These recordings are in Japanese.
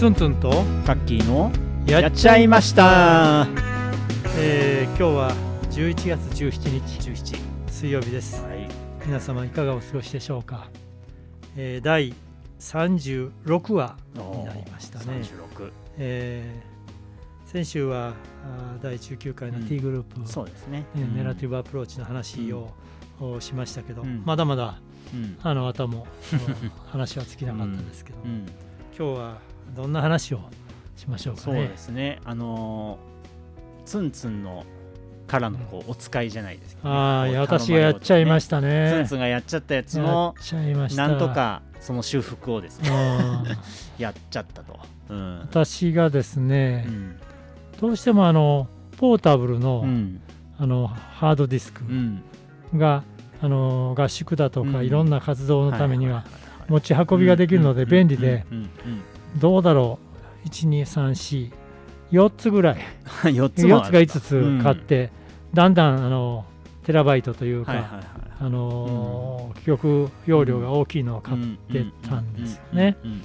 ツンツンとカッキーのややっちゃいました。えー今日は11月17日。17水曜日です。はい。皆様いかがお過ごしでしょうか、えー第36話になりましたね、36えー先週はあー第19回のうん。T グループ、そうですね。ねネラティブブアプローチの話を、おしましたけど、うん。まだまだうん。あの後も 話は尽きなかったですけど、うん。今日はどんな話をしましょうかそうねですね。あのーツンツンのからのこうお使いじゃないですけどね。ああいやこう私がやっちゃいまししたツンねツンがやっちゃったやつやのなんとかその修復をですねうん やっちゃったと。うん。私がですね、うん。どうしてもあのポータブルの,、うん。あのハードディスクうん。が、あの合宿だとか、うん。いろんな活動のためには持ち運びができるので便利で、どうだろう？12344つぐらい。うん4つも4つがある5つ買って、だんだんあのテラバイトというか、はいはいはいあの記憶容量が大きいのを買ってたんですよね。うんうん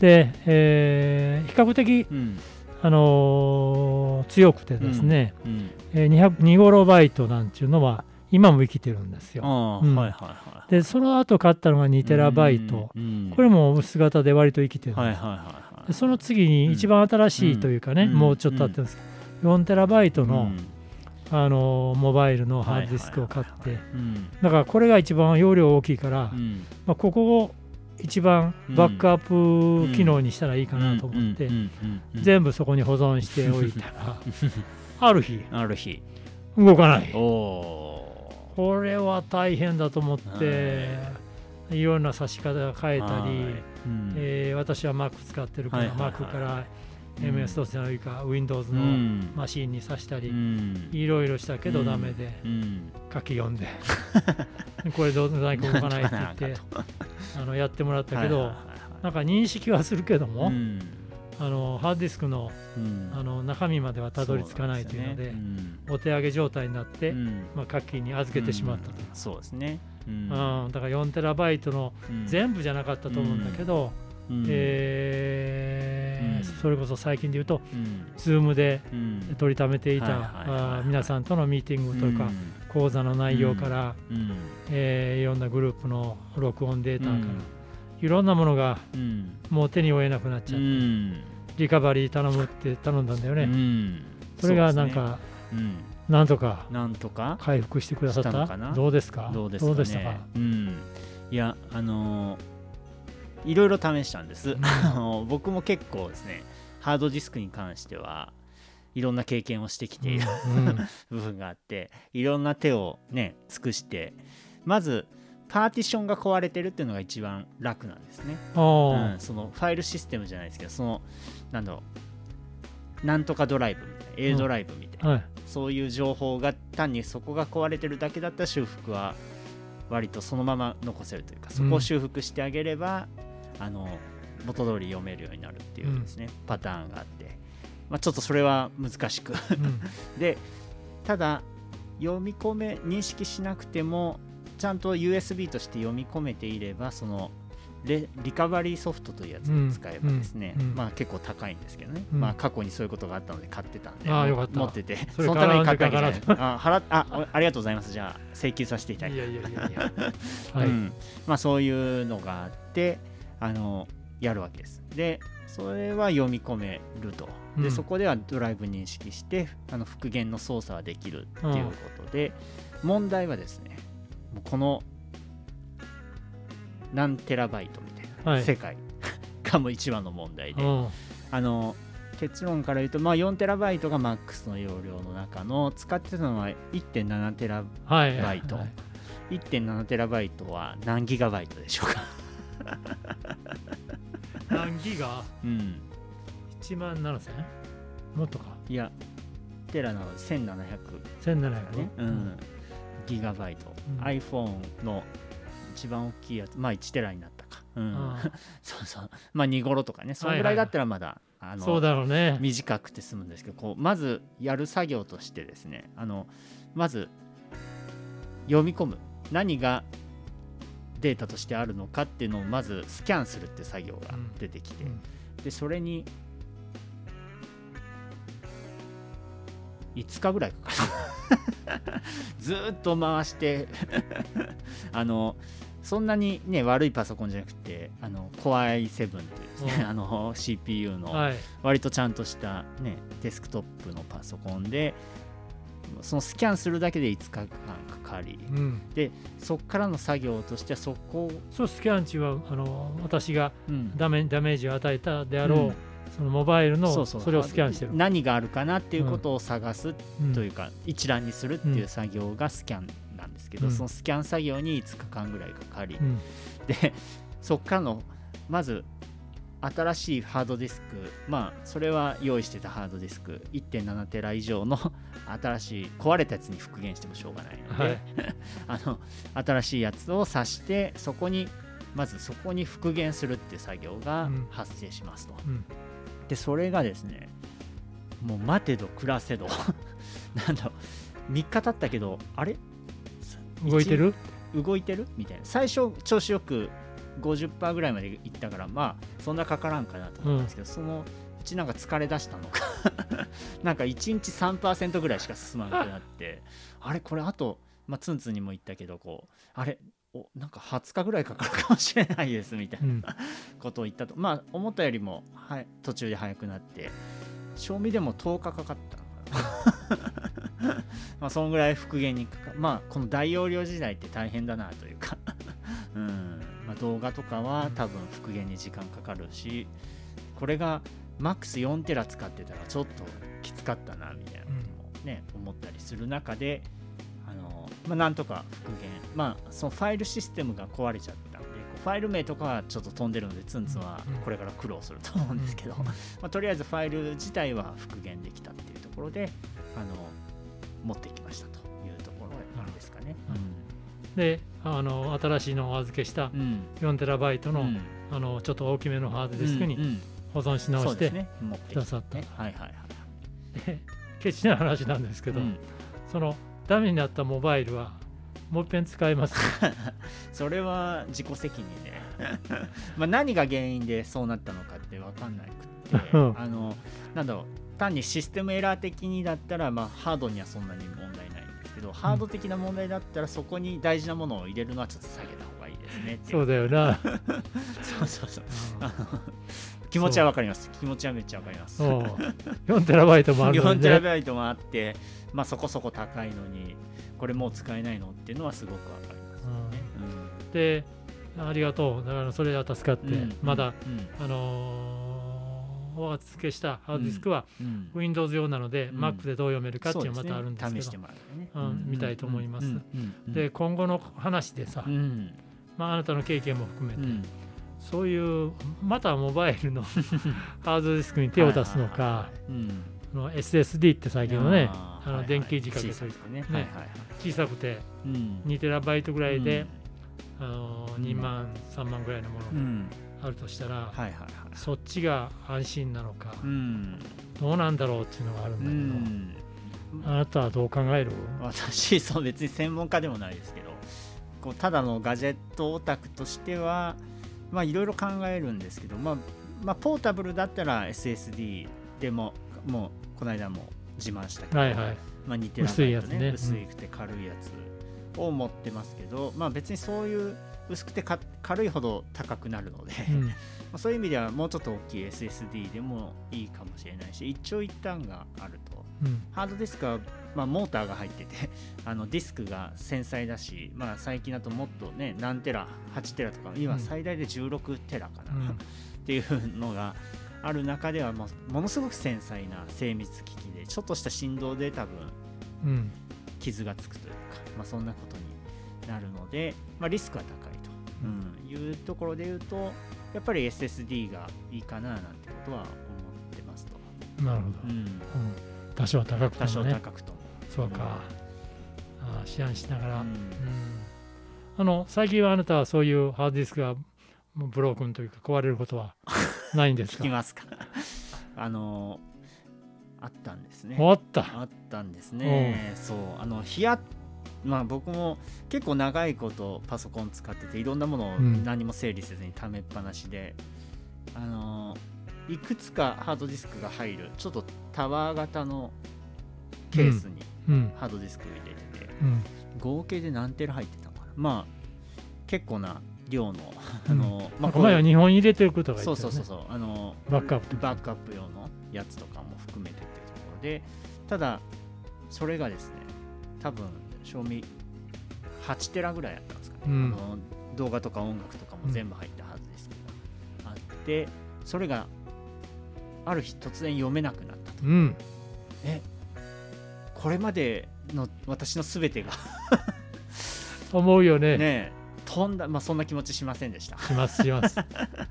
で、えー比較的、うん。うんあの強くてですね、うんうんえー200 2ゴロバイトなんていうのは今も生きてるんですよ。でその後買ったのが2テラバイト、うんこれも薄型で割と生きてるんです、はいはいはいはい。でその次に一番新しいというかね、うん。もうちょっと経ってるんです。けど4テラバイトの、うん。あのモバイルのハードディスクを買って。うん。だからこれが一番容量大きいから、うん。まあ、ここを一番バックアップ機能にしたらいいかなと思って、全部そこに保存しておいたら ある日ある日。動かない。おおこれは大変だと思って、い、ろんな差し方を変えたり、うん。えー私は Mac 使ってるから、Mac からうん。MS-DOS じゃないか、Windows うのん。マシンに挿したり、うん。いろいろしたけどダメで、うん。書き読んで。これどうにか動かないって言って あのやってもらったけど、なんか認識はするけども、うんあのハードディスクのうん。あの中身まではたどり着かないというのでそなん。お手上げ状態になって、うん。まあ、課金に預けてしまったと、うん。そうですね。うん。うん。だから4テラバイトのうん。全部じゃなかったと思うんだけど、うん。えーうん。それこそ最近で言うとうん。ズームでうん。取りためていた、皆さんとのミーティングというか、講座の内容から、うん。えーいろんなグループの録音データから、うんいろんなものがうん。もう手に負えなくなっちゃって、うん。リカバリー頼むって頼んだんだよね、うん。それがなんか、ですね。なんとかうん。なんとか回復してくださった？したのかな？どうですか？どうですかね？でしたか？うん。いやあのーいろいろ試したんです、僕も結構ですねハードディスクに関してはいろんな経験をしてきている、うん。部分があっていろんな手をね尽くしてまずパーティションが壊れてるっていうのが一番楽なんですね、あうーん、そのファイルシステムじゃないですけどそのなんだろうなんとかドライブみたいな A ドライブみたいな、はい。そういう情報が単にそこが壊れてるだけだったら修復は割とそのまま残せるというかそこを修復してあげれば、あの元通り読めるようになるっていうですね、パターンがあって、まあ、ちょっとそれは難しく。うん。でただ読み込め認識しなくてもちゃんと USB として読み込めていればそのレリカバリーソフトというやつを使えばですね、うんうんまあ結構高いんですけどね、うん。まあ過去にそういうことがあったので買ってたんで持ってて。そのために買ったわけじゃない。あ払っあおありがとうございます。じゃあ請求させていただきいやいやいやいや はい、うん。まあ、そういうのがあってあのやるわけです。でそれは読み込めると。で、うん。そこではドライブ認識してあの復元の操作はできるっていうことで、問題はですねこの何テラバイトみたいな、はい。世界がもう一番の問題で、うん。あの結論から言うと、まあ、4テラバイトがマックスの容量の中の使ってたのは1.7テラはいバイト。はい1.7テラバイトは何ギガバイトでしょうか？何ギガ？うん。1万7000もっとか。いや、テラなので1700 1700ね。うん。ギガバイト。うん iPhone の一番大きいやつ、まあ1テラになったか。うん。あ そうそう。まあ2頃とかね、そのぐらいだったらまだ、あのあそうだろうね短くて済むんですけど、こうまずやる作業としてですね、あのまず読み込む。何がデータとしてあるのかっていうのをまずスキャンするって作業が出てきて、うんででそれに5日ぐらいかかる ずーっと回して あのそんなにね悪いパソコンじゃなくてあの Core i7 というですね、うん。あの CPU のはい。割とちゃんとしたねデスクトップのパソコンでそのスキャンするだけで5日間かかりうん、そこからの作業としてはそこを、そうスキャン値はあの私がうん。ダメダメージを与えたであろう、うんそのモバイルのそれをスキャンしてる。何があるかなっていうことを探すうんというか、一覧にするっていううん作業がスキャンなんですけど、うん。そのスキャン作業に5日間ぐらいかかり、うん。でそこからのまず新しいハードディスクまあそれは用意してたハードディスク1.7テラ以上の新しい壊れたやつに復元してもしょうがないので、はい。あの新しいやつを挿してそこにまずそこに復元するっていう作業がうん。発生しますと、うんでそれがですねもう待てど暮らせど。なんだろう。3日経ったけどあれ？動いてる？動いてる？みたいな。最初調子よく50%ぐらいまでいったからまあそんなかからんかなと思ったんですけど、そのうちなんか疲れ出したのか。なんか1日3%ぐらいしか進まなくなって。あれ？これあと、まあ、ツンツンにも言ったけどこうあれ？おなんか20日ぐらいかかるかもしれないですみたいなうん。ことを言ったと。まあ思ったよりも、はい、途中で早くなって賞味でも10日かかった まあそのぐらい復元にかかまあこの大容量時代って大変だなというか。うん、まあ、動画とかは多分復元に時間かかるしこれがマックス4テラ使ってたらちょっときつかったなみたいなこともね、思ったりする中でまあ、なんとか復元。まあそのファイルシステムが壊れちゃったんでファイル名とかはちょっと飛んでるのでツンツンはうんこれから苦労すると思うんですけど、うん。まあ、とりあえずファイル自体は復元できたっていうところであの持ってきましたというところですかね。であの新しいのをお預けしたうん。うん4テラバイトの,、うん。あのちょっと大きめのハードディスクにうん。うん。保存し直してくださった、ねはいはいはい。でケチな話なんですけど、うん。そのダメになったモバイルはもう一遍使えます。それは自己責任で まあ何が原因でそうなったのかって分かんなくってうん。あのなんだろう単にシステムエラー的にだったら、まあ、ハードにはそんなに問題ないんですけど、ハード的な問題だったらそこに大事なものを入れるのはちょっと下げた方がいいですねそう。うだよな。そうそうそう。あの気持ちは分かります。気持ちはめっちゃ分かります。そう。4テラバイトもあるの4テラにねバイトもあって、まあ、そこそこ高いのにこれもう使えないのっていうのはすごく分かりますよね。でありがとう。だからそれは助かって、うんまだ、うん。あのーお預けしたハードディスクはうん、Windows 用なので、うん。Mac でどう読めるかっていうのがまたあるんですけど試してもらうね、うん見たいと思います。うんうん。で今後の話でさ、うん。まあ、あなたの経験も含めて、うんそういうまたモバイルの ハードディスクに手を出すのか SSD って最近のねあの電気磁気小さくてねねはいはいはい。小さくてうん。2テラバイトぐらいで、あのうん2万3万ぐらいのものうん。があるとしたら、はいはいはいそっちが安心なのか、うん。どうなんだろうっていうのがあるうんだけど、あなたはどう考える？私そう別に専門家でもないですけどこうただのガジェットオタクとしてはまあいろいろ考えるんですけど、まあ、まあポータブルだったら SSD でももうこの間も自慢したけど、はいはい。まあ、2テラバイトね。やつね。薄くて軽いやつを持ってますけど、まあ別にそういう薄くてか軽いほど高くなるので、うん。まあそういう意味ではもうちょっと大きい SSD でもいいかもしれないし一長一短があるとうんハードディスクは、まあ、モーターが入ってて あのディスクが繊細だし、まあ、最近だともっとね何テラ8テラとか今うん。最大で16テラかな、うん。っていうのがある中ではもうものすごく繊細な精密機器でちょっとした振動で多分うん。傷がつくというか、まあ、そんなことになるので、まあ、リスクは高いと、うん。いうところで言うとやっぱり SSD がいいかななんてことは思ってますと、なるほど、うん、うん多少高くて多少もね高くと。も、そうか、あー思案しながら、ううん。んあの最近はあなたはそういうハードディスクがブロークンというか壊れることは ないんです聞かきますか？あのあったんですね。終わった？あったんですね。そう。あのヒヤまあ僕も結構長いことパソコン使ってていろんなものをうん。何も整理せずにためっぱなしで、あのいくつかハードディスクが入るちょっとタワー型のケースにうんハードディスクを入れてて、うん。合計で何テラ入ってたのかな。まあ結構な量のあうん。の、まあ、前は日本入れてることがいいそうそうそうそうあのバックアップ。バックアップ用のやつとかも含めてっていうところでただそれがですね多分賞味8テラぐらいあったんですかね、うん。あの動画とか音楽とかも全部入ったはずですけど、あってそれがある日突然読めなくなっうん。えこれまでの私の全てが。思うよね。ね飛んだまあそんな気持ちしませんでした。しますします、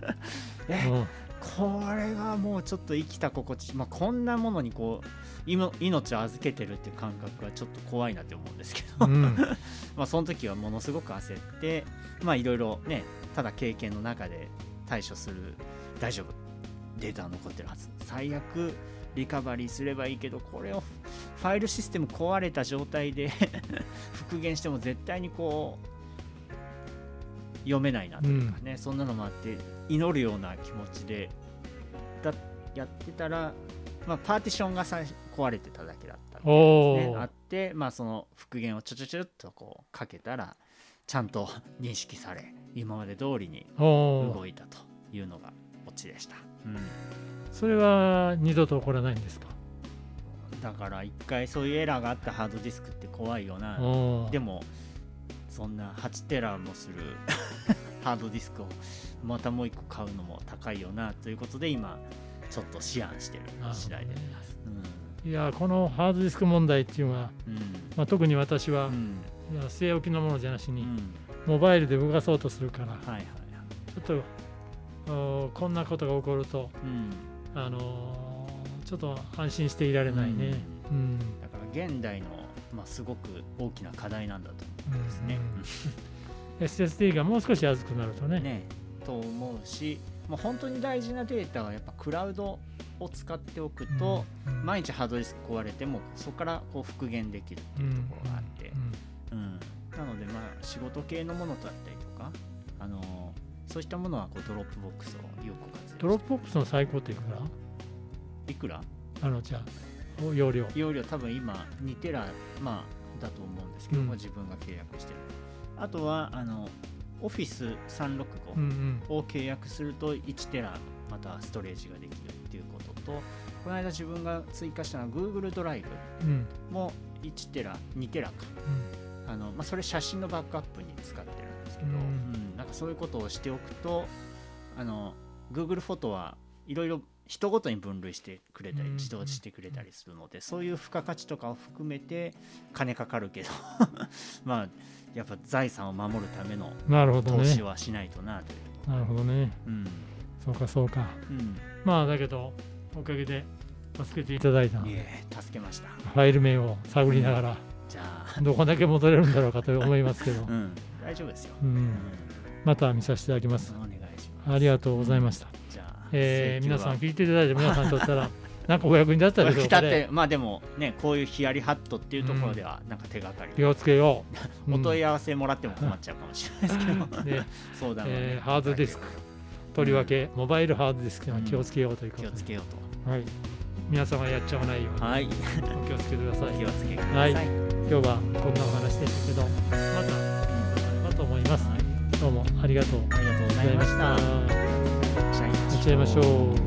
えうん。これはもうちょっと生きた心地、まあ、こんなものにこう今命を預けてるっていう感覚はちょっと怖いなって思うんですけど、うん。まあその時はものすごく焦ってまあいろいろねただ経験の中で対処する大丈夫データは残ってるはず。最悪リカバリーすればいいけどこれをファイルシステム壊れた状態で 復元しても絶対にこう読めないなというかね、そんなのもあって祈るような気持ちでだやってたら、まあ、パーティションがさ壊れてただけだったんですねあって、まあ、その復元をちょちょちょっとこうかけたらちゃんと 認識され今まで通りに動いたというのがオチでした、うん、それは二度と起こらないんですか？だから一回そういうエラーがあったハードディスクって怖いよな。でもそんな8テラもする ハードディスクをまたもう一個買うのも高いよな。ということで今ちょっと思案してる次第であります、いやこのハードディスク問題っていうのは、うん。まあ、特に私は、うん。いや据え置きのものじゃなしに、うん。モバイルで動かそうとするからはいはいはい。ちょっとおこんなことが起こると、うんあのーちょっと安心していられないね。うん。だから現代の、まあ、すごく大きな課題なんだと思うんですね。うん。SSD がもう少し安くなるとね。ねと思うしもう本当に大事なデータはやっぱクラウドを使っておくと、うん。毎日ハードディスク壊れてもそこからこう復元できるっていうところがあって、うん。なのでまあ仕事系のものだったりとか、あのーそういったものはこう Dropbox を有効活用して Dropbox の最高っていくら？いくら？あのじゃあお容量。容量多分今2テラ、まあ、だと思うんですけども、うん。自分が契約してる。あとはあのオフィス365、うんうん。を契約すると1テラまたストレージができるっていうこととこの間自分が追加したのは Google ドライブうん。も1テラ2テラか。あの、まあ、それ写真のバックアップに使ってるんですけど、うん。うんなんかそういうことをしておくとあの Google フォトはいろいろ人ごとに分類してくれたりうん。自動でしてくれたりするので、そういう付加価値とかを含めて金かかるけど まあやっぱ財産を守るための投資ね。はしないとなという、なるほどね。うん。そうかそうか。うん、まあだけどおかげで助けていただいた。いえ助けました。ファイル名を探りながらじゃあ。どこだけ戻れるんだろうかと思いますけど、うん。大丈夫ですよ、う、うん。また見させていただきます。ありがとうございました。じゃあ、え皆さん聞いていただいて皆さんにとったら なんかお役に立ったでしょうかね。てまあでもねこういうヒヤリハットっていうところではなんか手がかり、気をつけよう。お問い合わせもらっても困っちゃうかもしれないですけど、うんね、えーハードディスク。とりわけ。モバイルハードディスクには気をつけようということで、気をつけようはい、皆様やっちゃわないように。とはい。お気をつけてください。お気をつけください、はい。はい今日はこんなお話でしたけど、またあればと思います。どうもありがとうごありがとうござざいまし。いましたた。行っちゃいましょう。